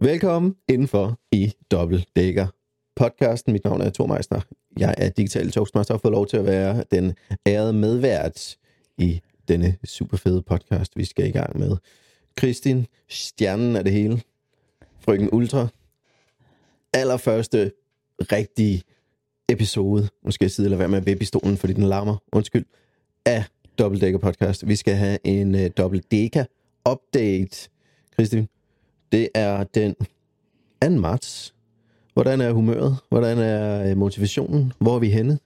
Velkommen indenfor i Dækker podcasten. Mit navn er Thor Meisner. Jeg er digital toastmaster og har fået lov til at være den ærede medvært i denne super fede podcast, vi skal i gang med. Kristin, stjernen af det hele. Frøken Ultra. Allerførste rigtige episode. Nu skal jeg sidde eller være med at i stolen, fordi den larmer. Undskyld. Af Dækker podcast. Vi skal have en uh, Dækker update. Kristin, det er den 2. marts. Hvordan er humøret? Hvordan er øh, motivationen? Hvor er vi henne?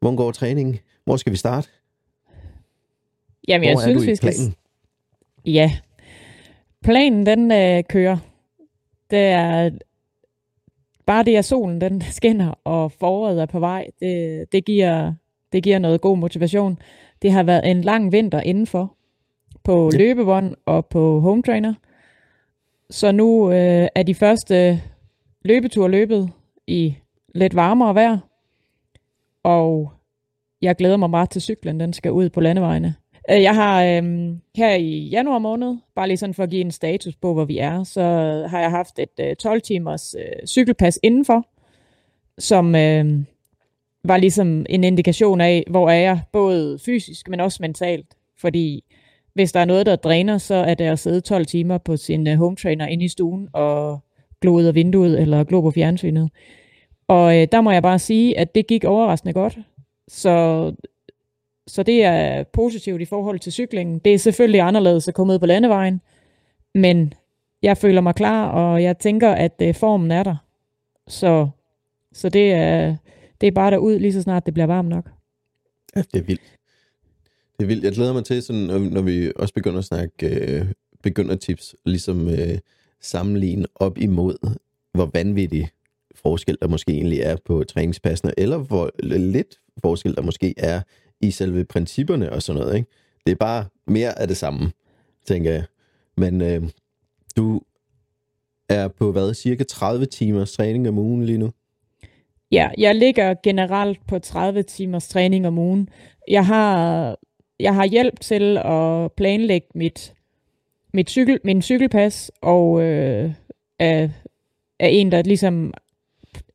Hvor går træningen? Hvor skal vi starte? Jamen, Hvor jeg synes, vi skal... Planen? Ja. Planen, den øh, kører. Det er bare det, at solen den skinner, og foråret er på vej, det, det, giver, det giver noget god motivation. Det har været en lang vinter indenfor, på ja. løbebånd og på home trainer. Så nu øh, er de første løbeture løbet i lidt varmere vejr, og jeg glæder mig meget til cyklen, den skal ud på landevejene. Øh, jeg har øh, her i januar måned, bare lige sådan for at give en status på, hvor vi er, så har jeg haft et øh, 12 timers øh, cykelpas indenfor, som øh, var ligesom en indikation af, hvor er jeg, både fysisk, men også mentalt. Fordi hvis der er noget, der dræner, så er det at sidde 12 timer på sin øh, home trainer inde i stuen og glo ud af vinduet eller glo på fjernsynet. Og øh, der må jeg bare sige, at det gik overraskende godt. Så, så det er positivt i forhold til cyklingen. Det er selvfølgelig anderledes at komme ud på landevejen, men jeg føler mig klar, og jeg tænker, at øh, formen er der. Så, så det, er, det er bare derud lige så snart det bliver varmt nok. Ja, det er vildt. Det er vildt. Jeg glæder mig til, sådan, når, når vi også begynder at snakke øh, begyndertips, ligesom øh, sammenligne op imod, hvor vanvittig forskel der måske egentlig er på træningspassene, eller hvor lidt forskel der måske er i selve principperne og sådan noget. Ikke? Det er bare mere af det samme, tænker jeg. Men øh, du er på hvad, cirka 30 timers træning om ugen lige nu? Ja, jeg ligger generelt på 30 timers træning om ugen. Jeg har jeg har hjælp til at planlægge mit, mit cykel, min cykelpas, og øh, er, er en, der ligesom,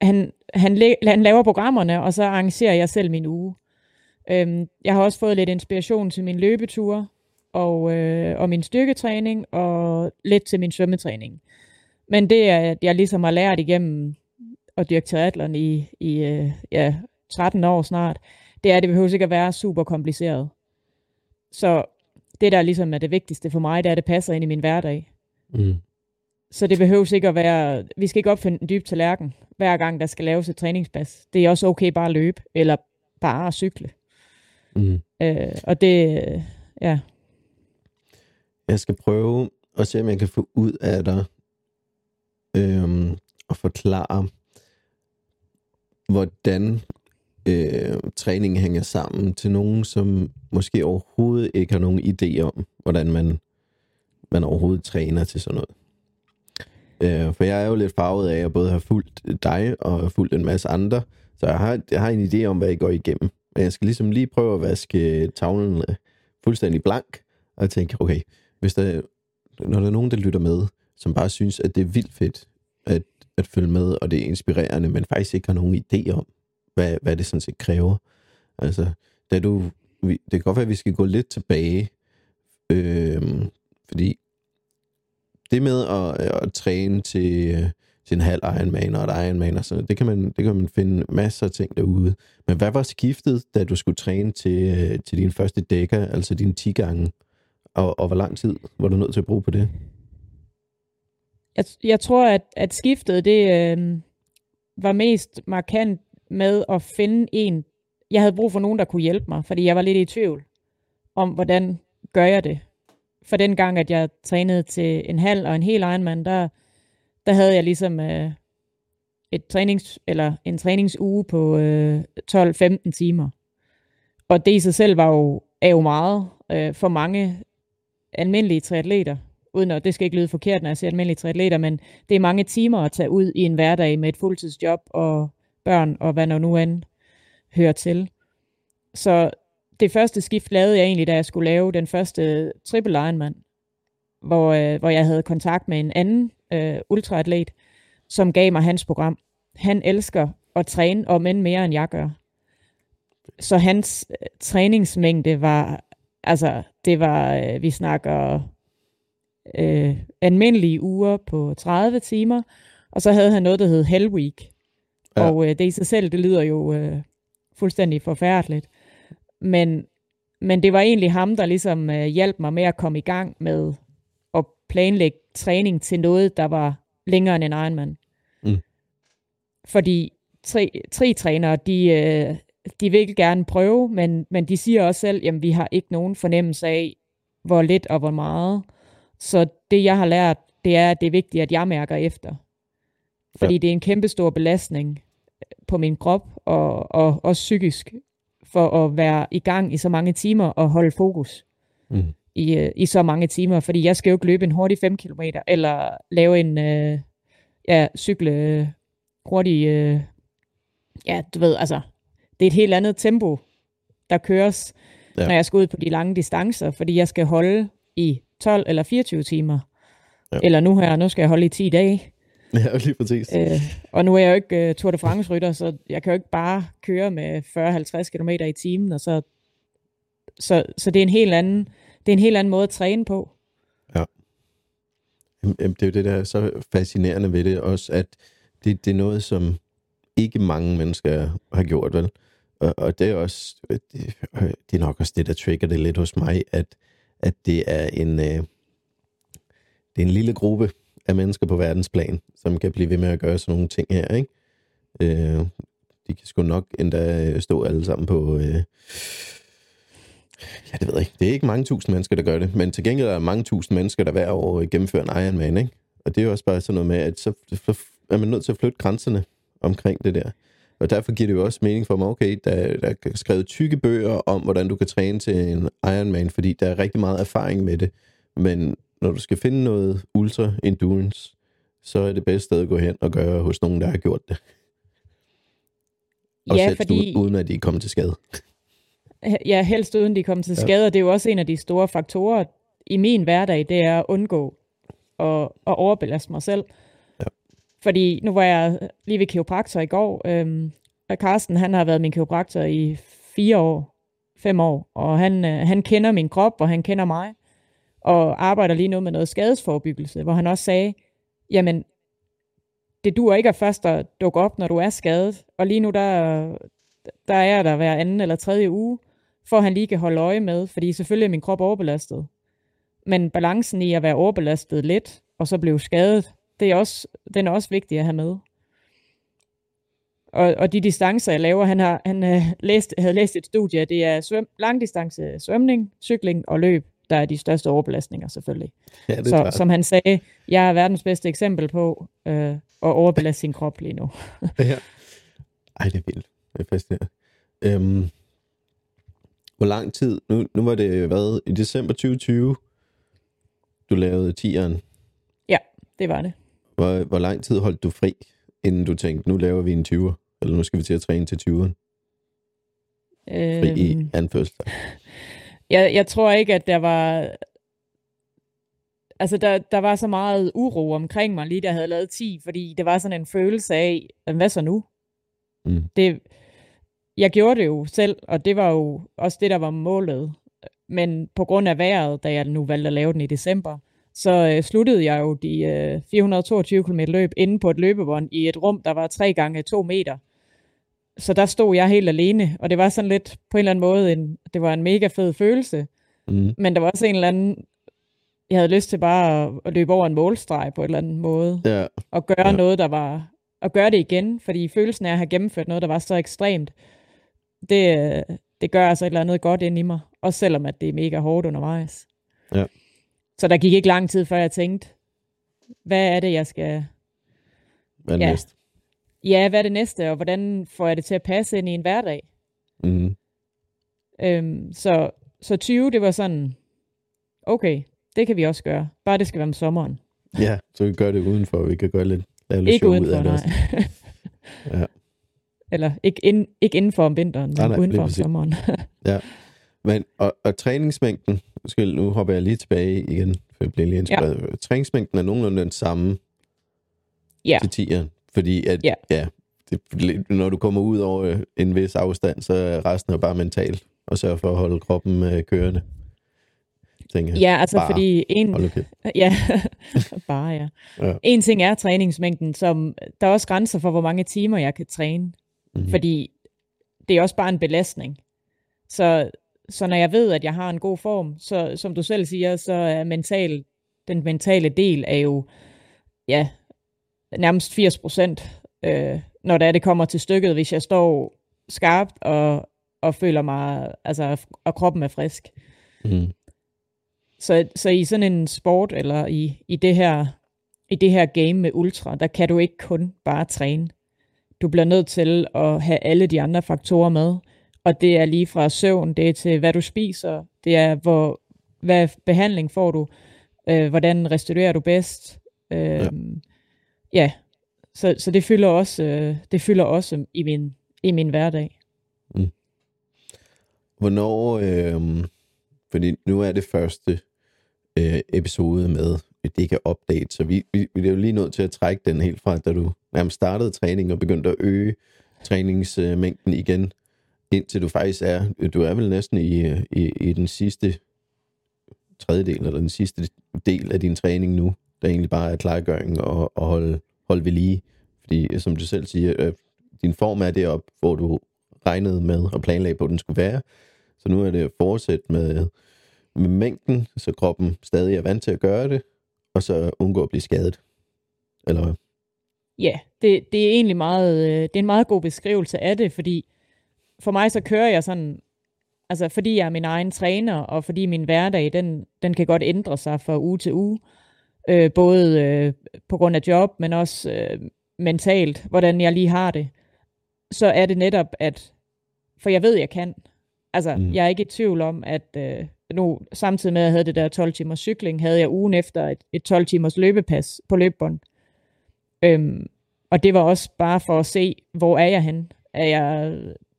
han, han, han laver programmerne, og så arrangerer jeg selv min uge. Øhm, jeg har også fået lidt inspiration til min løbeture, og, øh, og min styrketræning, og lidt til min svømmetræning. Men det er, jeg ligesom har lært igennem at dyrke triathlon i, i øh, ja, 13 år snart, det er, at det behøver ikke at være super kompliceret. Så det, der ligesom er det vigtigste for mig, det er, at det passer ind i min hverdag. Mm. Så det behøver ikke at være, vi skal ikke opfinde en dyb tallerken, hver gang der skal laves et træningspas. Det er også okay bare at løbe, eller bare at cykle. Mm. Øh, og det, ja. Jeg skal prøve at se, om jeg kan få ud af dig, øhm, og forklare, hvordan øh, træning hænger sammen til nogen, som måske overhovedet ikke har nogen idé om, hvordan man, man overhovedet træner til sådan noget. Øh, for jeg er jo lidt farvet af at både har fulgt dig og fulgt en masse andre, så jeg har, jeg har en idé om, hvad jeg går igennem. Men jeg skal ligesom lige prøve at vaske tavlen øh, fuldstændig blank, og tænke, okay, hvis der, når der er nogen, der lytter med, som bare synes, at det er vildt fedt at, at følge med, og det er inspirerende, men faktisk ikke har nogen idé om, hvad, hvad det sådan set kræver. Altså, da du, vi, det kan godt være, at vi skal gå lidt tilbage, øh, fordi det med at, at træne til, til en halv Ironman og et Ironman og sådan det kan, man, det kan man finde masser af ting derude. Men hvad var skiftet, da du skulle træne til, øh, til din første dækker, altså dine 10 gange? Og, og hvor lang tid var du nødt til at bruge på det? Jeg, jeg tror, at, at skiftet, det øh, var mest markant med at finde en, jeg havde brug for nogen, der kunne hjælpe mig, fordi jeg var lidt i tvivl om, hvordan gør jeg det. For den gang, at jeg trænede til en halv og en hel Ironman, der, der havde jeg ligesom øh, et trænings, eller en træningsuge på øh, 12-15 timer. Og det i sig selv var jo, er jo meget øh, for mange almindelige triatleter, uden at det skal ikke lyde forkert, når jeg siger almindelige triatleter, men det er mange timer at tage ud i en hverdag med et fuldtidsjob og børn og hvad der nu end hører til. Så det første skift lavede jeg egentlig, da jeg skulle lave den første triple Ironman, hvor, øh, hvor jeg havde kontakt med en anden øh, ultraatlet, som gav mig hans program. Han elsker at træne, og men mere end jeg gør. Så hans øh, træningsmængde var, altså det var, øh, vi snakker øh, almindelige uger på 30 timer, og så havde han noget, der hed Hell Week. Ja. Og øh, det i sig selv, det lyder jo øh, fuldstændig forfærdeligt. Men, men det var egentlig ham, der ligesom øh, hjalp mig med at komme i gang med at planlægge træning til noget, der var længere end en Ironman. Mm. Fordi tre, tre trænere, de, øh, de vil ikke gerne prøve, men, men de siger også selv, jamen vi har ikke nogen fornemmelse af, hvor lidt og hvor meget. Så det, jeg har lært, det er, at det er vigtigt, at jeg mærker efter. Fordi ja. det er en kæmpe stor belastning på min krop, og, og også psykisk, for at være i gang i så mange timer og holde fokus mm. i, øh, i så mange timer. Fordi jeg skal jo ikke løbe en hurtig 5 km, eller lave en, øh, ja, cykle øh, hurtig, øh, ja, du ved, altså, det er et helt andet tempo, der køres, ja. når jeg skal ud på de lange distancer, fordi jeg skal holde i 12 eller 24 timer. Ja. Eller nu her, nu skal jeg holde i 10 dage. Ja, lige præcis. Øh, og nu er jeg jo ikke uh, Tour de France-rytter, så jeg kan jo ikke bare køre med 40-50 km i timen, og så, så, så det er en helt anden, det er en helt anden måde at træne på. Ja. Det er jo det, der er så fascinerende ved det også, at det, det er noget, som ikke mange mennesker har gjort, vel? Og, og det er også, det, det er nok også det, der trigger det lidt hos mig, at, at det er en, øh, det er en lille gruppe af mennesker på verdensplan, som kan blive ved med at gøre sådan nogle ting her, ikke? Øh, de kan sgu nok endda øh, stå alle sammen på... Øh, ja, det ved jeg ikke. Det er ikke mange tusind mennesker, der gør det, men til gengæld er der mange tusind mennesker, der hver år øh, gennemfører en Ironman, ikke? Og det er jo også bare sådan noget med, at så, er man nødt til at flytte grænserne omkring det der. Og derfor giver det jo også mening for mig, okay, der, der er skrevet tykke bøger om, hvordan du kan træne til en Ironman, fordi der er rigtig meget erfaring med det. Men når du skal finde noget ultra endurance, så er det bedste sted at gå hen og gøre hos nogen, der har gjort det. Og ja, fordi... uden at de kommer til skade. Ja, helst uden de kommer til skade, ja. og det er jo også en af de store faktorer i min hverdag, det er at undgå at, at overbelaste mig selv. Ja. Fordi nu var jeg lige ved kiropraktor i går, øhm, og Carsten han har været min kiropraktor i fire år, fem år, og han, øh, han kender min krop, og han kender mig og arbejder lige nu med noget skadesforebyggelse, hvor han også sagde, jamen, det duer ikke at først at dukke op, når du er skadet, og lige nu der, der er der hver anden eller tredje uge, for at han lige kan holde øje med, fordi selvfølgelig er min krop overbelastet. Men balancen i at være overbelastet lidt, og så blive skadet, det er også, den er også vigtig at have med. Og, og de distancer, jeg laver, han, har, han uh, læst, havde læst et studie, det er svøm, langdistance svømning, cykling og løb der er de største overbelastninger selvfølgelig. Ja, det så som han sagde, jeg er verdens bedste eksempel på øh, at overbelaste sin krop lige nu. ja. Ej, det er vildt. Det er fascinerende. Øhm, hvor lang tid, nu, nu var det hvad, i december 2020, du lavede tieren? Ja, det var det. Hvor, hvor lang tid holdt du fri, inden du tænkte, nu laver vi en 20'er, eller nu skal vi til at træne til 20'eren? Fri øhm, i anførsel. Jeg, jeg tror ikke, at der var... Altså, der, der var så meget uro omkring mig, lige da jeg havde lavet 10, fordi det var sådan en følelse af, hvad så nu? Mm. Det, jeg gjorde det jo selv, og det var jo også det, der var målet. Men på grund af vejret, da jeg nu valgte at lave den i december, så øh, sluttede jeg jo de øh, 422 km løb inde på et løbebånd i et rum, der var 3 gange 2 meter så der stod jeg helt alene, og det var sådan lidt på en eller anden måde, en, det var en mega fed følelse. Mm. Men der var også en eller anden, jeg havde lyst til bare at, at løbe over en målstreg på en eller anden måde. Ja. Og gøre ja. noget, der var, og gøre det igen, fordi følelsen af at have gennemført noget, der var så ekstremt, det, det gør altså et eller andet godt ind i mig. Også selvom at det er mega hårdt undervejs. Ja. Så der gik ikke lang tid, før jeg tænkte, hvad er det, jeg skal... Hvad ja, næste? Ja, hvad er det næste, og hvordan får jeg det til at passe ind i en hverdag? Mm. Øhm, så, så 20, det var sådan, okay, det kan vi også gøre. Bare det skal være om sommeren. Ja, så vi gør det udenfor, og vi kan gøre lidt, lave lidt ikke udenfor, ud af det også. ja. Eller ikke, ind, ikke indenfor om vinteren, men nej, nej, udenfor om sommeren. ja. Men, og, og træningsmængden, skal, nu hopper jeg lige tilbage igen, for jeg bliver lige inspireret. Ja. Træningsmængden er nogenlunde den samme ja. til 10'eren. Fordi at, ja. ja det, når du kommer ud over en vis afstand, så er resten jo bare mentalt og sørge for at holde kroppen øh, kørende. Tænker, ja, altså bare fordi en... Okay. Ja, bare ja. ja. En ting er træningsmængden, som der er også grænser for, hvor mange timer jeg kan træne. Mm-hmm. Fordi det er også bare en belastning. Så, så når jeg ved, at jeg har en god form, så som du selv siger, så er mental, den mentale del er jo ja, nærmest 80 procent, øh, når det, er, det kommer til stykket, hvis jeg står skarpt og, og føler mig, altså, og kroppen er frisk. Mm. Så, så i sådan en sport, eller i, i, det her, i det her game med ultra, der kan du ikke kun bare træne. Du bliver nødt til at have alle de andre faktorer med. Og det er lige fra søvn, det er til hvad du spiser, det er hvor, hvad behandling får du, øh, hvordan restituerer du bedst. Øh, ja ja, så, så det fylder også, øh, det fylder også i min, i min hverdag. Mm. Hvornår, øh, fordi nu er det første øh, episode med det kan update, så vi, vi, vi er jo lige nødt til at trække den helt fra, da du nærmest startede træning og begyndte at øge træningsmængden igen, indtil du faktisk er, du er vel næsten i, øh, i, i den sidste tredjedel, eller den sidste del af din træning nu, der egentlig bare er klargøring og, og holde, holde ved lige. Fordi, som du selv siger, øh, din form er derop, hvor du regnede med og planlagde på, at den skulle være. Så nu er det at fortsætte med, med mængden, så kroppen stadig er vant til at gøre det, og så undgå at blive skadet. Eller hvad? Ja, det, det er egentlig meget, øh, det er en meget god beskrivelse af det, fordi for mig så kører jeg sådan, altså fordi jeg er min egen træner, og fordi min hverdag, den, den kan godt ændre sig fra uge til uge, øh, både øh, på grund af job, men også øh, mentalt, hvordan jeg lige har det, så er det netop, at, for jeg ved, jeg kan. Altså, mm. jeg er ikke i tvivl om, at øh, nu, samtidig med, at jeg havde det der 12 timers cykling, havde jeg ugen efter et, et 12 timers løbepas på løbebånd. Øhm, og det var også bare for at se, hvor er jeg hen? Er jeg,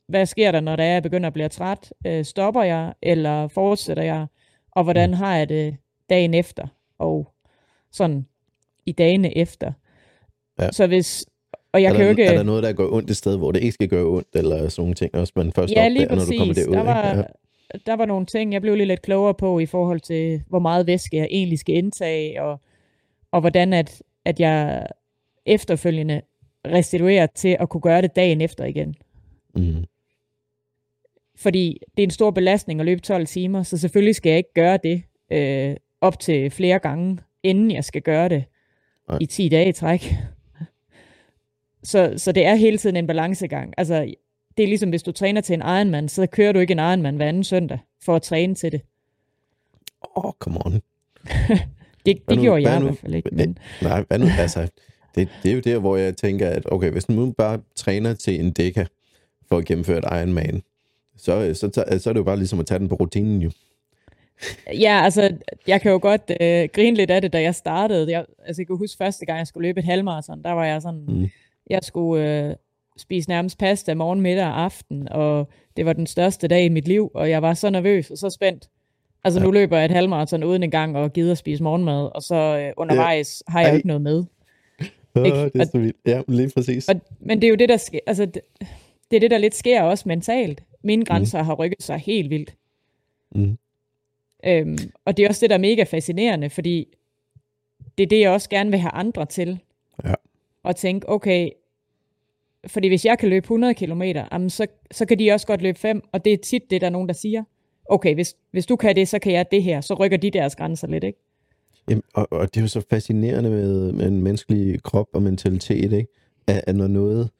hvad sker der, når der er, jeg begynder at blive træt? Øh, stopper jeg, eller fortsætter jeg? Og hvordan mm. har jeg det dagen efter? Og sådan i dagene efter. Ja. Så hvis, og jeg er, kan der, jo ikke... er der noget, der går ondt et sted, hvor det ikke skal gøre ondt, eller sådan nogle ting, også man først ja, opdager, når du kommer derud? Der var, ja. der var nogle ting, jeg blev lige lidt klogere på, i forhold til, hvor meget væske jeg egentlig skal indtage, og, og hvordan at, at jeg efterfølgende restituerer til at kunne gøre det dagen efter igen. Mm. Fordi det er en stor belastning at løbe 12 timer, så selvfølgelig skal jeg ikke gøre det øh, op til flere gange, inden jeg skal gøre det Nej. i 10 dage i træk. Så, så det er hele tiden en balancegang. Altså, det er ligesom, hvis du træner til en Ironman, så kører du ikke en Ironman hver anden søndag for at træne til det. Åh, oh, come on. det det nu, gjorde jeg nu, i hvert fald ikke. Men... Nej, hvad nu? Altså, det, det er jo der, hvor jeg tænker, at okay, hvis nu bare træner til en dækker for at gennemføre et Ironman, så, så, så, så er det jo bare ligesom at tage den på rutinen jo. Ja, altså, jeg kan jo godt øh, grine lidt af det, da jeg startede. Jeg, altså, jeg kan huske første gang, jeg skulle løbe et halvmarathon, der var jeg sådan, mm. jeg skulle øh, spise nærmest pasta morgen, middag og aften, og det var den største dag i mit liv, og jeg var så nervøs og så spændt. Altså, ja. nu løber jeg et halvmarathon uden en gang og gider at spise morgenmad, og så øh, undervejs ja. har jeg jo ikke noget med. Ikke? det er så vildt. Ja, lige præcis. Og, men det er jo det, der sker, altså, det, det er det, der lidt sker også mentalt. Mine grænser mm. har rykket sig helt vildt. Mm. Øhm, og det er også det, der er mega fascinerende, fordi det er det, jeg også gerne vil have andre til. Ja. Og tænke, okay, fordi hvis jeg kan løbe 100 km, jamen så, så kan de også godt løbe 5, og det er tit det, der er nogen, der siger. Okay, hvis, hvis du kan det, så kan jeg det her. Så rykker de deres grænser lidt, ikke? Jamen, og, og det er jo så fascinerende med, med en menneskelig krop og mentalitet, ikke? At, at når noget...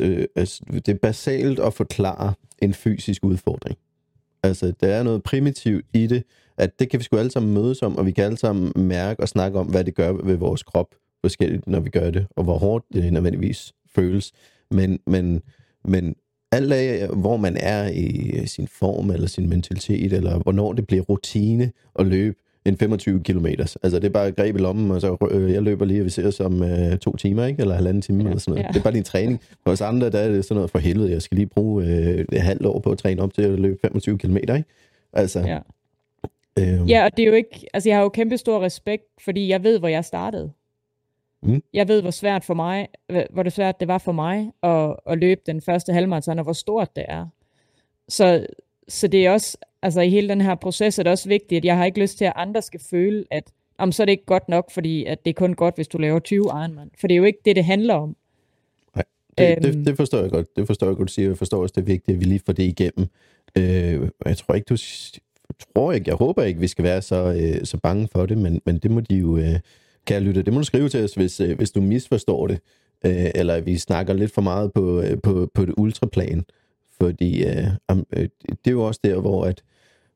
Øh, altså, det er basalt at forklare en fysisk udfordring. Altså, der er noget primitivt i det, at det kan vi sgu alle sammen mødes om, og vi kan alle sammen mærke og snakke om, hvad det gør ved vores krop forskelligt, når vi gør det, og hvor hårdt det nødvendigvis føles. Men, men, men alt af, hvor man er i sin form, eller sin mentalitet, eller hvornår det bliver rutine at løbe en 25 km. Altså, det er bare greb i lommen, og så øh, jeg løber lige, og vi ser som øh, to timer, ikke? eller halvanden time, ja, eller sådan noget. Ja. Det er bare din træning. For os andre, der er det sådan noget for helvede. Jeg skal lige bruge øh, et halvt år på at træne op til at løbe 25 km, ikke? Altså, ja. Øhm. ja, og det er jo ikke, altså jeg har jo kæmpe stor respekt, fordi jeg ved, hvor jeg startede. Mm. Jeg ved, hvor svært for mig, hvor det svært det var for mig at, at løbe den første halvmarathon, og hvor stort det er. Så, så det er også, altså i hele den her proces er det også vigtigt, at jeg har ikke lyst til, at andre skal føle, at om så er det ikke godt nok, fordi at det er kun godt, hvis du laver 20 Ironman. For det er jo ikke det, det handler om. Nej, det, øhm, det, det forstår jeg godt. Det forstår jeg godt, du siger. Jeg forstår også, det er vigtigt, at vi lige får det igennem. Øh, jeg tror ikke, du tror ikke, jeg håber ikke, vi skal være så, øh, så bange for det, men, men det må de jo, øh, kære lytte, det må du skrive til os, hvis, øh, hvis du misforstår det, øh, eller vi snakker lidt for meget på, øh, på, på det ultraplan, fordi øh, øh, det er jo også der, hvor at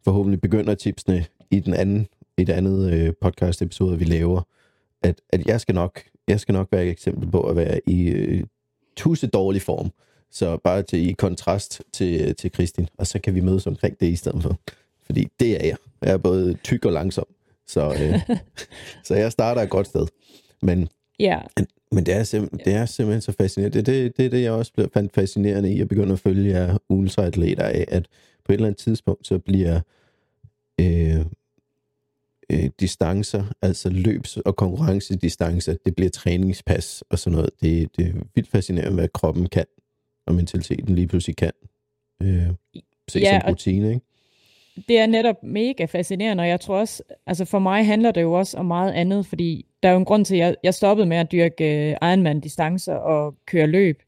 forhåbentlig begynder tipsene i den anden, i det andet øh, podcast episode, vi laver, at, at jeg skal nok jeg skal nok være et eksempel på at være i øh, tusse dårlig form. Så bare til i kontrast til, til Kristin, og så kan vi mødes omkring det i stedet for. Fordi det er jeg. Jeg er både tyk og langsom. Så, øh, så jeg starter et godt sted. Men, yeah. men det, er simp- det er simpelthen så fascinerende. Det, det, det er det, jeg også fandt fascinerende i at begynde at følge jer ultraatleter af, at på et eller andet tidspunkt, så bliver øh, øh, distancer, altså løbs- og konkurrencedistancer, det bliver træningspas og sådan noget. Det, det er vildt fascinerende, hvad kroppen kan, og mentaliteten lige pludselig kan. Øh, se ja, som rutine, ikke? det er netop mega fascinerende, og jeg tror også, altså for mig handler det jo også om meget andet, fordi der er jo en grund til, at jeg, jeg stoppede med at dyrke uh, Ironman-distancer og køre løb,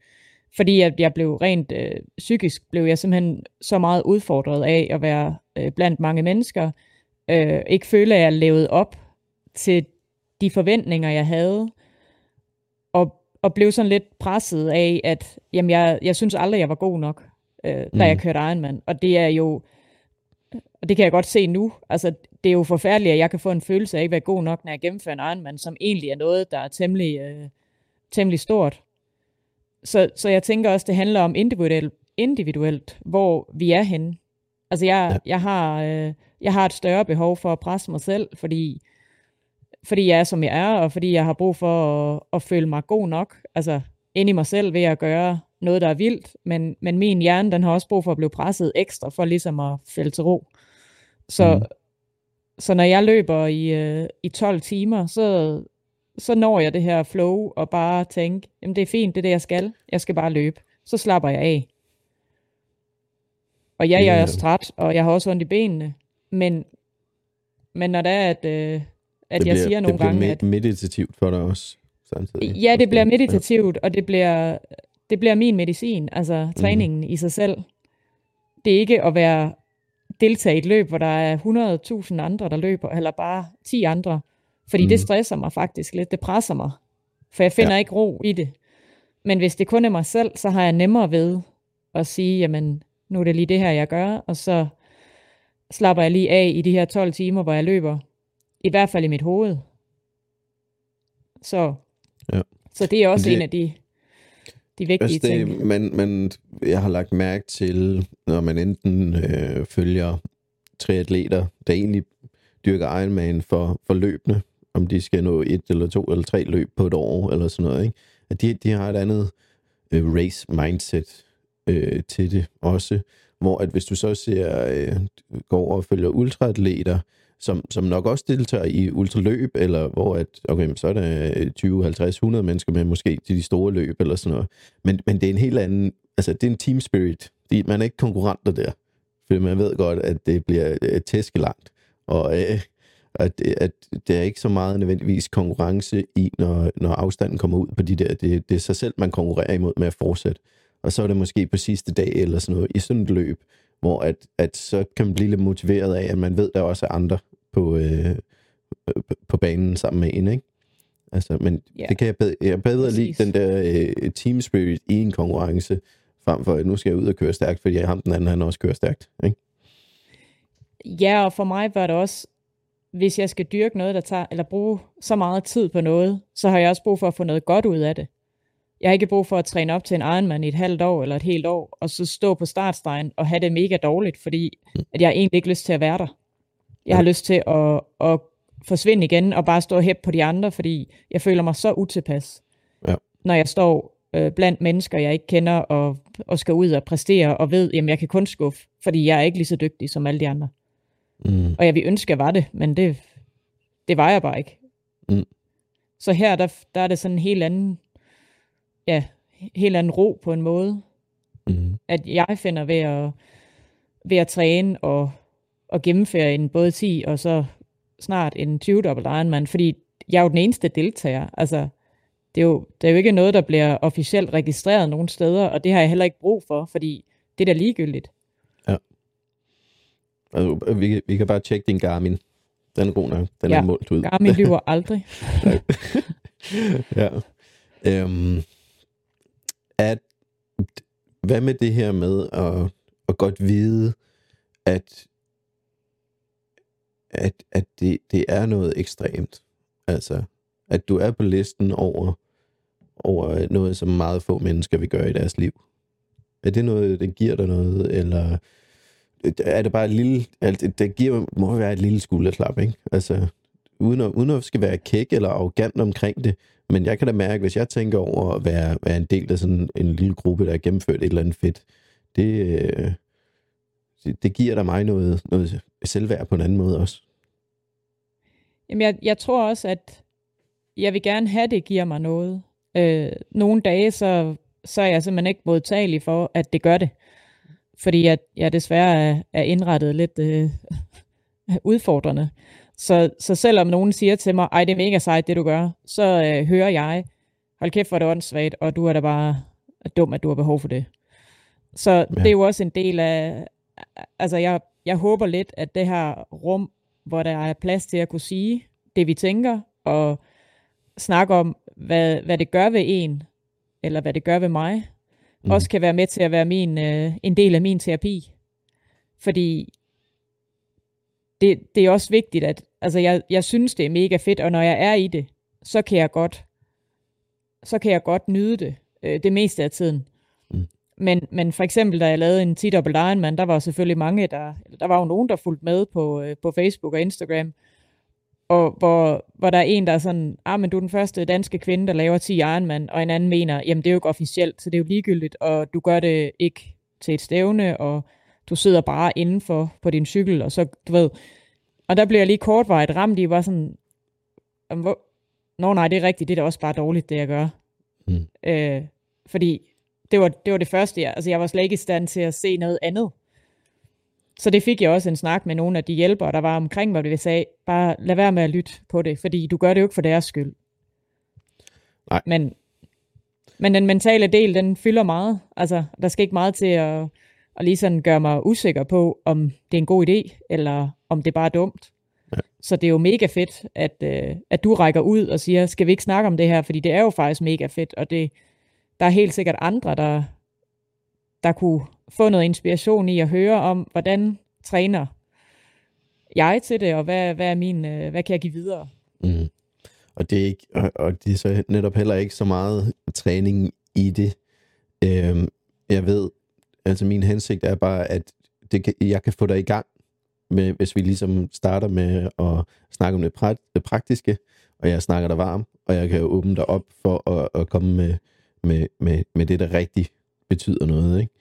fordi at jeg blev rent uh, psykisk, blev jeg simpelthen så meget udfordret af at være uh, blandt mange mennesker, uh, ikke føle, at jeg levede op til de forventninger, jeg havde, og, og blev sådan lidt presset af, at jamen, jeg, jeg synes aldrig, jeg var god nok, uh, da mm. jeg kørte Ironman, og det er jo og det kan jeg godt se nu. Altså, det er jo forfærdeligt, at jeg kan få en følelse af ikke at være god nok, når jeg gennemfører en Ironman, som egentlig er noget, der er temmelig, øh, temmelig stort. Så, så jeg tænker også, det handler om individuelt, individuelt hvor vi er henne. Altså, jeg, ja. jeg, har, øh, jeg har et større behov for at presse mig selv, fordi, fordi jeg er, som jeg er, og fordi jeg har brug for at, at føle mig god nok. Altså, ind i mig selv ved at gøre noget, der er vildt, men, men min hjerne, den har også brug for at blive presset ekstra, for ligesom at falde til ro. Så, mm. så når jeg løber i, øh, i 12 timer, så, så når jeg det her flow, og bare tænke, jamen det er fint, det er det, jeg skal. Jeg skal bare løbe. Så slapper jeg af. Og ja, jeg er træt, og jeg har også ondt i benene, men, men når det er, at, øh, at det jeg bliver, siger nogle gange... Det bliver meditativt for dig også, samtidig. Ja, det bliver meditativt, og det bliver, det bliver min medicin, altså mhm. træningen mm. i sig selv. Det er ikke at være deltage i et løb, hvor der er 100.000 andre, der løber, eller bare 10 andre. Fordi mm. det stresser mig faktisk lidt, det presser mig. For jeg finder ja. ikke ro i det. Men hvis det kun er mig selv, så har jeg nemmere ved at sige, jamen, nu er det lige det her, jeg gør, og så slapper jeg lige af i de her 12 timer, hvor jeg løber. I hvert fald i mit hoved. Så, ja. så det er også det, en af de de vigtige altså det, ting. Men, men jeg har lagt mærke til, når man enten øh, følger tre atleter, der egentlig dyrker Ironman for, for løbende, om de skal nå et eller to eller tre løb på et år, eller sådan noget, ikke? at de, de har et andet øh, race mindset øh, til det også, hvor at hvis du så ser, øh, går over og følger ultraatleter, som, som nok også deltager i ultraløb, eller hvor at, okay, så er der 20, 50, 100 mennesker med måske til de store løb, eller sådan noget. Men, men det er en helt anden, altså det er en team spirit. Det, man er ikke konkurrenter der, for man ved godt, at det bliver uh, tæskelangt, og øh, at, at det er ikke så meget nødvendigvis konkurrence i, når, når afstanden kommer ud på de der, det, det er sig selv, man konkurrerer imod med at fortsætte. Og så er det måske på sidste dag eller sådan noget, i sådan et løb, hvor at, at så kan man blive lidt motiveret af, at man ved, at der også er andre på, øh, på banen sammen med en, ikke? Altså, men yeah. det kan jeg bedre, jeg bedre lide den der øh, team spirit i en konkurrence, frem for, at nu skal jeg ud og køre stærkt, fordi jeg ham den anden, han også kører stærkt, ikke? Ja, og for mig var det også, hvis jeg skal dyrke noget, der tager, eller bruge så meget tid på noget, så har jeg også brug for at få noget godt ud af det. Jeg har ikke brug for at træne op til en Ironman i et halvt år eller et helt år, og så stå på startstregen og have det mega dårligt, fordi at jeg egentlig ikke lyst til at være der. Jeg har lyst til at, at forsvinde igen og bare stå og på de andre, fordi jeg føler mig så utilpas, ja. når jeg står øh, blandt mennesker, jeg ikke kender, og, og skal ud og præstere, og ved, at jeg kan kun skuffe, fordi jeg er ikke lige så dygtig som alle de andre. Mm. Og jeg vil ønske, at jeg var det, men det, det var jeg bare ikke. Mm. Så her, der, der er det sådan en helt anden, ja, helt anden ro på en måde, mm. at jeg finder ved at, ved at træne og, og gennemføre en både 10 og så snart en 20 dobbelt Ironman, fordi jeg er jo den eneste deltager. Altså, det er, jo, det er jo ikke noget, der bliver officielt registreret nogen steder, og det har jeg heller ikke brug for, fordi det er da ligegyldigt. Altså, vi, vi kan bare tjekke din Garmin. Den er god nok. Den ja, er målt ud. Garmin lyver aldrig. ja. Øhm, at, hvad med det her med at, at godt vide, at, at, at det, det er noget ekstremt. Altså, at du er på listen over, over noget, som meget få mennesker vil gøre i deres liv. Er det noget, det giver dig noget, eller er det bare et lille, altså, det giver, må være et lille skulderklap, ikke? Altså, uden at, uden at skal være kæk eller arrogant omkring det, men jeg kan da mærke, hvis jeg tænker over at være, være en del af sådan en lille gruppe, der har gennemført et eller andet fedt, det, øh, det, giver da mig noget, noget selvværd på en anden måde også. Jamen, jeg, jeg tror også, at jeg vil gerne have, det giver mig noget. Øh, nogle dage, så, så er jeg simpelthen ikke modtagelig for, at det gør det. Fordi jeg, jeg desværre er, er indrettet lidt øh, udfordrende. Så, så selvom nogen siger til mig, ej, det er mega sejt, det du gør, så øh, hører jeg, hold kæft, hvor er det åndssvagt, og du er da bare dum, at du har behov for det. Så ja. det er jo også en del af, altså jeg, jeg håber lidt, at det her rum, hvor der er plads til at kunne sige det, vi tænker, og snakke om, hvad, hvad det gør ved en, eller hvad det gør ved mig, mm. også kan være med til at være min, øh, en del af min terapi. Fordi det, det er også vigtigt, at altså jeg, jeg synes, det er mega fedt, og når jeg er i det, så kan jeg godt, så kan jeg godt nyde det øh, det meste af tiden. Mm. Men, men for eksempel, da jeg lavede en 10 double Ironman, der var selvfølgelig mange, der, der var jo nogen, der fulgte med på, øh, på Facebook og Instagram, og hvor, hvor der er en, der er sådan, ah, men du er den første danske kvinde, der laver 10 Ironman, og en anden mener, jamen det er jo ikke officielt, så det er jo ligegyldigt, og du gør det ikke til et stævne, og du sidder bare indenfor på din cykel, og så, du ved, og der blev jeg lige kortvarigt ramt i, var sådan, hvor, nå nej, det er rigtigt, det er da også bare dårligt, det jeg gør. Mm. Øh, fordi det var, det var det første, jeg, altså jeg var slet ikke i stand til at se noget andet. Så det fik jeg også en snak med nogle af de hjælpere, der var omkring mig, det sagde, bare lad være med at lytte på det, fordi du gør det jo ikke for deres skyld. Nej. Men, men den mentale del, den fylder meget. Altså, der skal ikke meget til at, at lige sådan gøre mig usikker på, om det er en god idé, eller om det bare er dumt. Ja. Så det er jo mega fedt, at, øh, at du rækker ud og siger, skal vi ikke snakke om det her, fordi det er jo faktisk mega fedt, og det, der er helt sikkert andre, der, der kunne få noget inspiration i at høre om, hvordan træner jeg til det, og hvad, hvad, er min, øh, hvad kan jeg give videre? Mm. Og, det er ikke, og, og det er så netop heller ikke så meget træning i det. Øhm, jeg ved, altså min hensigt er bare, at det kan, jeg kan få dig i gang, med, hvis vi ligesom starter med at snakke om det, pra- det praktiske, og jeg snakker dig varm, og jeg kan åbne dig op for at, at komme med, med, med, med det, der rigtigt betyder noget, ikke?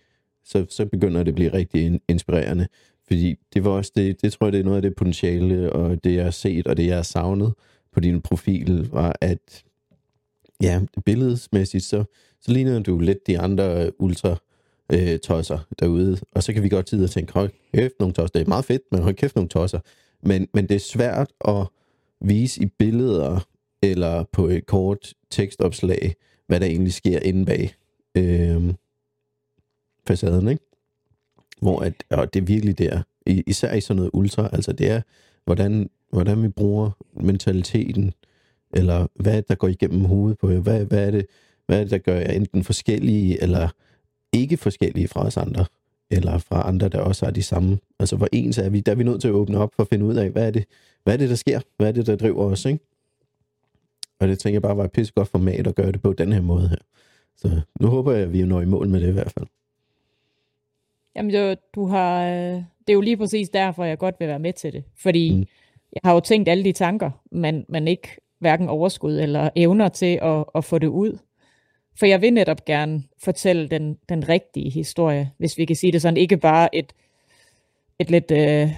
Så, så begynder det at blive rigtig inspirerende. Fordi det var også det, det tror jeg, det er noget af det potentiale, og det jeg har set, og det jeg har savnet på din profil, var at, ja, billedsmæssigt, så, så ligner du lidt de andre ultra øh, tosser derude. Og så kan vi godt tid og tænke, hold kæft nogle tosser. Det er meget fedt, men hold kæft nogle tosser. Men, men det er svært at vise i billeder eller på et kort tekstopslag, hvad der egentlig sker inde bag øh, facaden, ikke? Hvor at, og det er virkelig der, især i sådan noget ultra, altså det er, hvordan, hvordan vi bruger mentaliteten, eller hvad der går igennem hovedet på jer, hvad, hvad, er det, hvad er det, der gør jer enten forskellige, eller ikke forskellige fra os andre, eller fra andre, der også har de samme. Altså hvor ens er vi, der er vi nødt til at åbne op for at finde ud af, hvad er det, hvad er det der sker? Hvad er det, der driver os, ikke? Og det tænker jeg bare var et pisse godt format at gøre det på den her måde her. Så nu håber jeg, at vi når i mål med det i hvert fald. Jamen, det, du har, øh, det er jo lige præcis derfor, jeg godt vil være med til det. Fordi mm. jeg har jo tænkt alle de tanker, men, men ikke hverken overskud eller evner til at, at få det ud. For jeg vil netop gerne fortælle den, den rigtige historie, hvis vi kan sige det sådan. Ikke bare et, et lidt øh,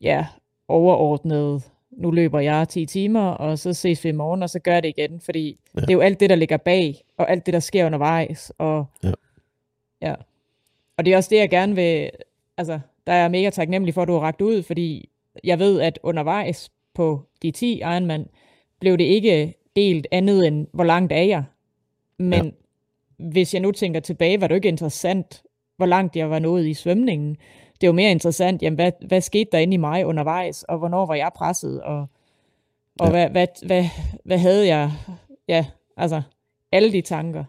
ja, overordnet nu løber jeg 10 timer, og så ses vi i morgen, og så gør det igen, fordi ja. det er jo alt det, der ligger bag, og alt det, der sker undervejs, og ja. ja. Og det er også det, jeg gerne vil, altså, der er jeg mega taknemmelig for, at du har ragt ud, fordi jeg ved, at undervejs på de 10 Ironman, blev det ikke delt andet end, hvor langt er jeg? Men ja. hvis jeg nu tænker tilbage, var det ikke interessant, hvor langt jeg var nået i svømningen. Det er jo mere interessant, jamen, hvad, hvad skete der inde i mig undervejs, og hvornår var jeg presset, og, og ja. hvad, hvad, hvad, hvad havde jeg? Ja, altså, alle de tanker.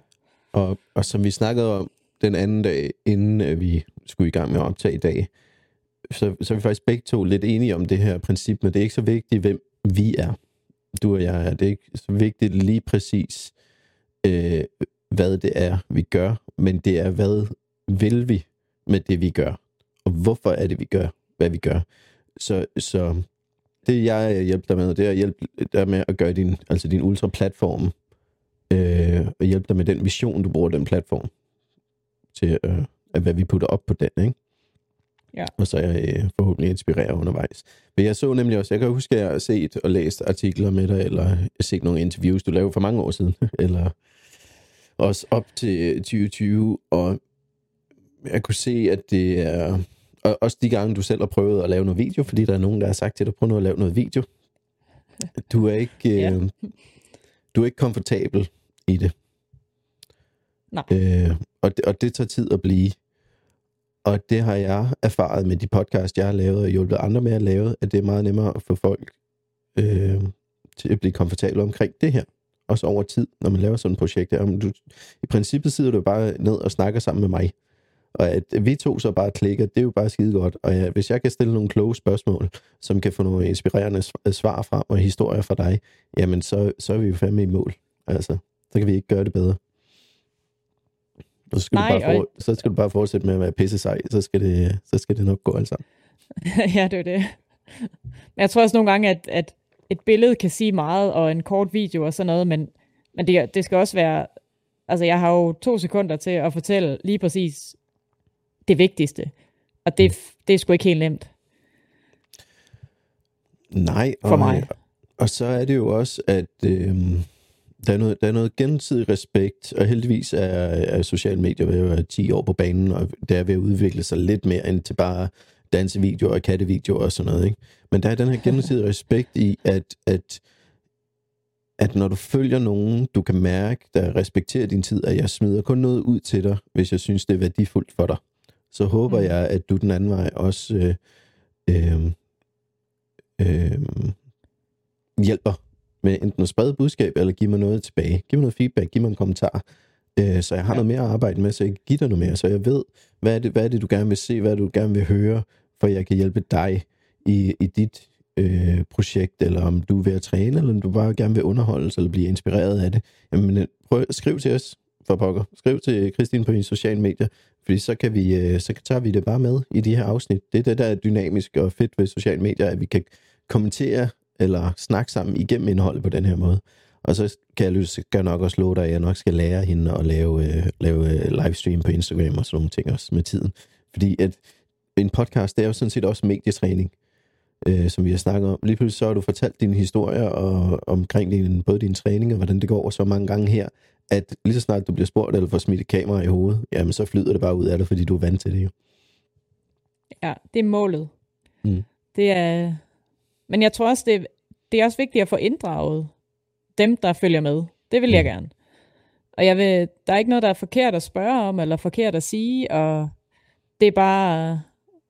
Og, og som vi snakkede om den anden dag, inden øh, vi skulle i gang med at optage i dag, så, så er vi faktisk begge to lidt enige om det her princip, men det er ikke så vigtigt, hvem vi er. Du og jeg er. Det er ikke så vigtigt lige præcis, øh, hvad det er, vi gør, men det er, hvad vil vi med det, vi gør? Og hvorfor er det, vi gør, hvad vi gør? Så, så det, jeg hjælper dig med, det er at hjælpe dig med at gøre din, altså din ultra-platform, øh, og hjælpe dig med den vision, du bruger den platform til, øh, at hvad vi putter op på den, ikke? Ja. Og så er jeg øh, forhåbentlig inspireret undervejs. Men jeg så nemlig også, jeg kan huske, at jeg har set og læst artikler med dig, eller set nogle interviews, du lavede for mange år siden, eller også op til 2020, og jeg kunne se, at det er... Og også de gange, du selv har prøvet at lave noget video, fordi der er nogen, der har sagt til dig, prøv nu at lave noget video. Du er ikke, ja. øh, du er ikke komfortabel i det. Nej. Øh, og, det, og det tager tid at blive. Og det har jeg erfaret med de podcast, jeg har lavet og hjulpet andre med at lave, at det er meget nemmere at få folk øh, til at blive komfortable omkring det her. Også over tid, når man laver sådan et projekt. Om Du, I princippet sidder du bare ned og snakker sammen med mig. Og at vi to så bare klikker, det er jo bare skide godt. Og ja, hvis jeg kan stille nogle kloge spørgsmål, som kan få nogle inspirerende øh, svar frem og historier fra dig, jamen så, så er vi jo fandme i mål. Altså, så kan vi ikke gøre det bedre. Og så skal, Nej, du bare for, så skal du bare fortsætte med at være pisse sej, så skal det, så skal det nok gå altså. ja, det er det. Men jeg tror også nogle gange, at, at et billede kan sige meget, og en kort video og sådan noget, men, men det, det skal også være... Altså, jeg har jo to sekunder til at fortælle lige præcis det vigtigste. Og det, det er sgu ikke helt nemt. Nej. Og, for mig. Og så er det jo også, at... Øh, der er, noget, der er noget gensidig respekt, og heldigvis er, er sociale medier ved at være 10 år på banen, og det er ved at udvikle sig lidt mere end til bare dansevideoer og kattevideoer og sådan noget. Ikke? Men der er den her gensidige respekt i, at, at, at når du følger nogen, du kan mærke, der respekterer din tid, at jeg smider kun noget ud til dig, hvis jeg synes, det er værdifuldt for dig. Så håber mm. jeg, at du den anden vej også øh, øh, øh, hjælper med enten at sprede budskab, eller give mig noget tilbage. Giv mig noget feedback, giv mig en kommentar, øh, så jeg har ja. noget mere at arbejde med, så jeg kan give dig noget mere, så jeg ved, hvad er, det, hvad er det, du gerne vil se, hvad er det, du gerne vil høre, for jeg kan hjælpe dig i, i dit øh, projekt, eller om du er ved at træne, eller om du bare gerne vil underholdes, eller blive inspireret af det. Jamen, øh, prøv at skrive til os, for pokker. Skriv til Christine på dine sociale medier, fordi så, kan vi, øh, så tager vi det bare med i de her afsnit. Det er det, der er dynamisk og fedt ved sociale medier, at vi kan kommentere eller snakke sammen igennem indholdet på den her måde. Og så kan jeg, lyst, kan jeg nok også love dig, at jeg nok skal lære hende at lave, øh, lave øh, livestream på Instagram og sådan nogle ting også med tiden. Fordi at en podcast, det er jo sådan set også medietræning, øh, som vi har snakket om. Lige pludselig så har du fortalt dine historier og, omkring din, både din træning og hvordan det går så mange gange her, at lige så snart du bliver spurgt eller får smidt et kamera i hovedet, jamen så flyder det bare ud af dig, fordi du er vant til det jo. Ja, det er målet. Mm. Det er, men jeg tror også, det, det er også vigtigt at få inddraget dem, der følger med. Det vil jeg mm. gerne. Og jeg vil, der er ikke noget, der er forkert at spørge om, eller forkert at sige, og det er bare,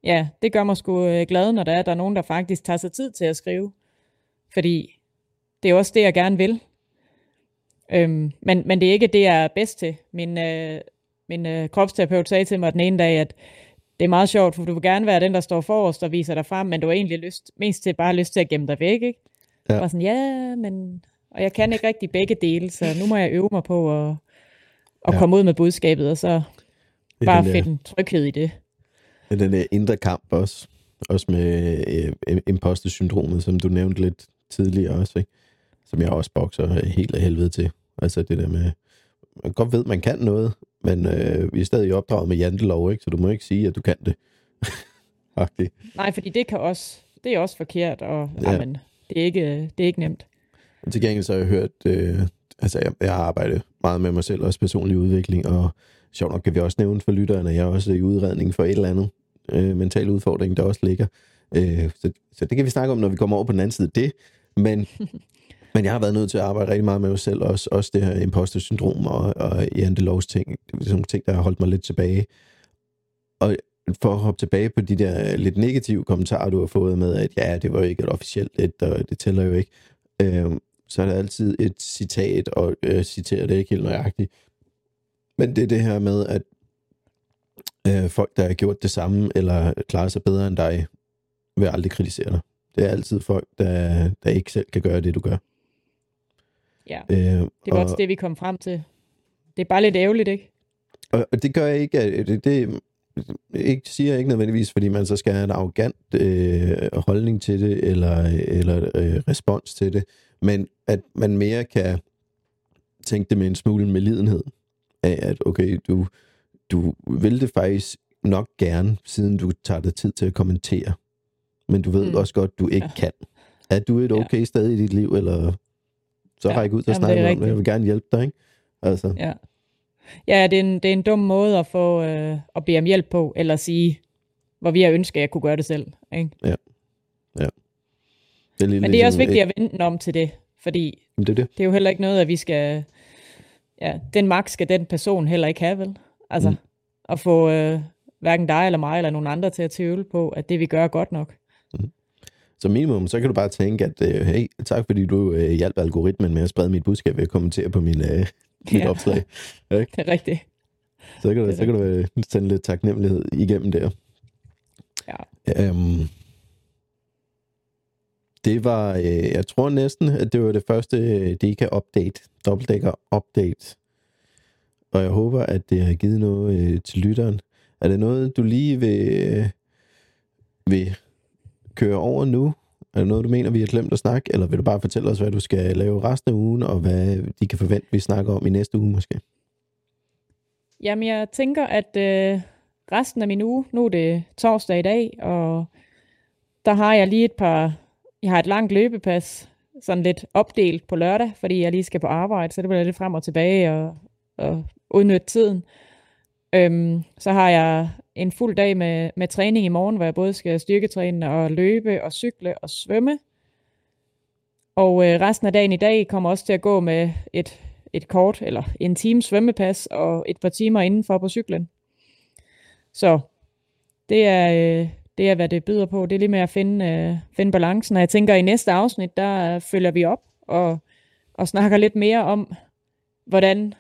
ja, det gør mig sgu øh, glad, når der er, der er nogen, der faktisk tager sig tid til at skrive. Fordi det er også det, jeg gerne vil. Øhm, men, men det er ikke det, jeg er bedst til. Min, øh, min øh, kropsterapeut sagde til mig den ene dag, at det er meget sjovt, for du vil gerne være den, der står forrest og viser dig frem, men du har egentlig lyst, mest til bare lyst til at gemme dig væk, ikke? Ja. Og sådan, ja, men... Og jeg kan ikke rigtig begge dele, så nu må jeg øve mig på at, at ja. komme ud med budskabet, og så bare finde en tryghed i det. Det den der indre kamp også. Også med øh, imposter-syndromet, som du nævnte lidt tidligere også, ikke? Som jeg også bokser helt af helvede til. Altså det der med, man godt ved, man kan noget, men øh, vi er stadig opdraget med jantelov, ikke? så du må ikke sige, at du kan det. Nej, fordi det kan også, det er også forkert, og ja. jamen, det, er ikke, det er ikke nemt. Til gengæld så har jeg hørt, øh, altså jeg, jeg har arbejdet meget med mig selv, også personlig udvikling, og sjovt nok kan vi også nævne for lytterne, at jeg er også i udredning for et eller andet øh, mental udfordring, der også ligger. Øh, så, så det kan vi snakke om, når vi kommer over på den anden side af det. Men, men jeg har været nødt til at arbejde rigtig meget med mig selv, også, også det her imposter-syndrom og, og jantelovs ting. Sådan nogle ting, der har holdt mig lidt tilbage. Og for at hoppe tilbage på de der lidt negative kommentarer, du har fået med, at ja, det var ikke et officielt et, og det tæller jo ikke. Øh, så er der altid et citat, og øh, citerer det ikke helt nøjagtigt. Men det er det her med, at øh, folk, der har gjort det samme, eller klarer sig bedre end dig, vil aldrig kritisere dig. Det er altid folk, der, der ikke selv kan gøre det, du gør. Ja, øh, det var og, også det, vi kom frem til. Det er bare lidt ærgerligt, ikke? Og, og det gør jeg ikke, det, det ikke, siger jeg ikke nødvendigvis, fordi man så skal have en arrogant øh, holdning til det, eller, eller øh, respons til det, men at man mere kan tænke det med en smule med lidenhed af, at okay, du, du vil det faktisk nok gerne, siden du tager dig tid til at kommentere, men du ved mm. også godt, du ikke ja. kan. Er du et okay ja. sted i dit liv, eller så ja. ræk ud at snakke om det. Jeg vil gerne hjælpe dig, ikke? Altså. Ja. Ja, det er, en, det er en dum måde at få øh, at bede om hjælp på, eller sige, hvor vi har ønsket, at jeg kunne gøre det selv. Ikke? Ja. ja. Det er Men det er ligesom også vigtigt at vente om til det, fordi det er, det. det er jo heller ikke noget, at vi skal... Ja, den magt skal den person heller ikke have, vel? Altså, mm. at få øh, hverken dig eller mig eller nogen andre til at tvivle på, at det vi gør er godt nok. Mm. Som minimum, så kan du bare tænke, at øh, hey, tak fordi du øh, hjalp algoritmen med at sprede mit budskab ved at kommentere på min, øh, mit ja. opslag. Ikke? Det er rigtigt. Så kan, du, så kan du øh, sende lidt taknemmelighed igennem der. Ja. Um, det var, øh, jeg tror næsten, at det var det første øh, Deka-update, dobbeltdækker-update. Og jeg håber, at det har givet noget øh, til lytteren. Er det noget, du lige vil, øh, vil køre over nu? Er der noget, du mener, vi har glemt at snakke? Eller vil du bare fortælle os, hvad du skal lave resten af ugen, og hvad de kan forvente, vi snakker om i næste uge måske? Jamen, jeg tænker, at øh, resten af min uge, nu er det torsdag i dag, og der har jeg lige et par, jeg har et langt løbepas, sådan lidt opdelt på lørdag, fordi jeg lige skal på arbejde, så det bliver lidt frem og tilbage og, og udnytte tiden. Øhm, så har jeg en fuld dag med, med træning i morgen, hvor jeg både skal styrketræne og løbe og cykle og svømme. Og øh, resten af dagen i dag kommer også til at gå med et, et kort eller en time svømmepas og et par timer indenfor på cyklen. Så det er, øh, det er, hvad det byder på. Det er lige med at finde, øh, finde balancen. Og jeg tænker, at i næste afsnit, der følger vi op og, og snakker lidt mere om, hvordan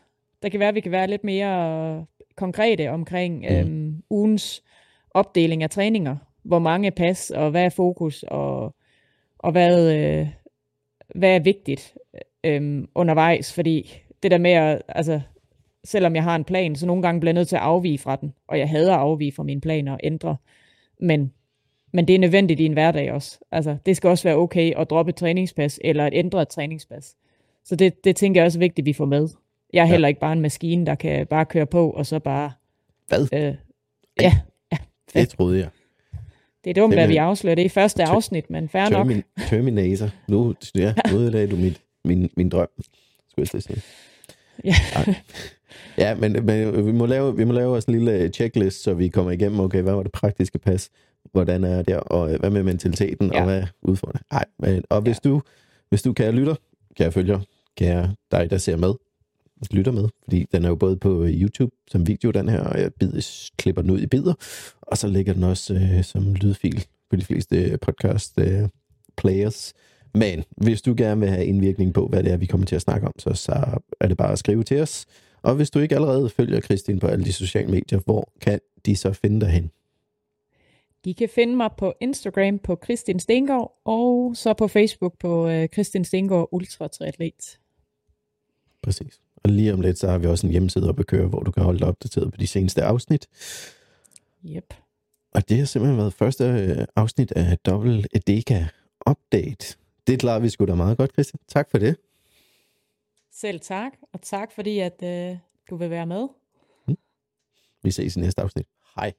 der kan være, at vi kan være lidt mere konkrete omkring mm. øhm, ugens opdeling af træninger. Hvor mange pas, og hvad er fokus, og, og hvad, øh, hvad er vigtigt øh, undervejs. Fordi det der med at, altså, selvom jeg har en plan, så nogle gange bliver jeg nødt til at afvige fra den. Og jeg hader at afvige fra mine planer og ændre. Men, men det er nødvendigt i en hverdag også. Altså, det skal også være okay at droppe et træningspas, eller at ændre et træningspas. Så det, det tænker jeg også er vigtigt, at vi får med. Jeg er ja. heller ikke bare en maskine, der kan bare køre på, og så bare... Hvad? Øh, ja, ja. Det troede jeg. Det er dumt, at vi afslører det i første afsnit, men fair Termin- nok. Terminator. Nu, ja, nu ødelagde du min, min, min drøm, skulle jeg sige. Ja. Ja, men, men vi, må lave, vi må lave også en lille checklist, så vi kommer igennem, okay, hvad var det praktiske pas, hvordan er det, og hvad med mentaliteten, ja. og hvad er udfordringen? Nej, men, og hvis ja. du, hvis du kan lytter, kan jeg følge, kan jeg dig, der ser med, lytter med, fordi den er jo både på YouTube som video, den her, og jeg bider, klipper den ud i bidder, og så ligger den også øh, som lydfil på de fleste podcast øh, players. Men hvis du gerne vil have indvirkning på, hvad det er, vi kommer til at snakke om, så, så er det bare at skrive til os. Og hvis du ikke allerede følger Kristin på alle de sociale medier, hvor kan de så finde dig hen? De kan finde mig på Instagram på Kristin Stengård, og så på Facebook på uh, Kristin Stengård Ultra Triatlet. Præcis. Og lige om lidt, så har vi også en hjemmeside op at køre, hvor du kan holde dig opdateret på de seneste afsnit. Yep. Og det har simpelthen været første øh, afsnit af Double Edeka Update. Det klarer vi sgu da meget godt, Christian. Tak for det. Selv tak, og tak fordi, at øh, du vil være med. Vi ses i næste afsnit. Hej.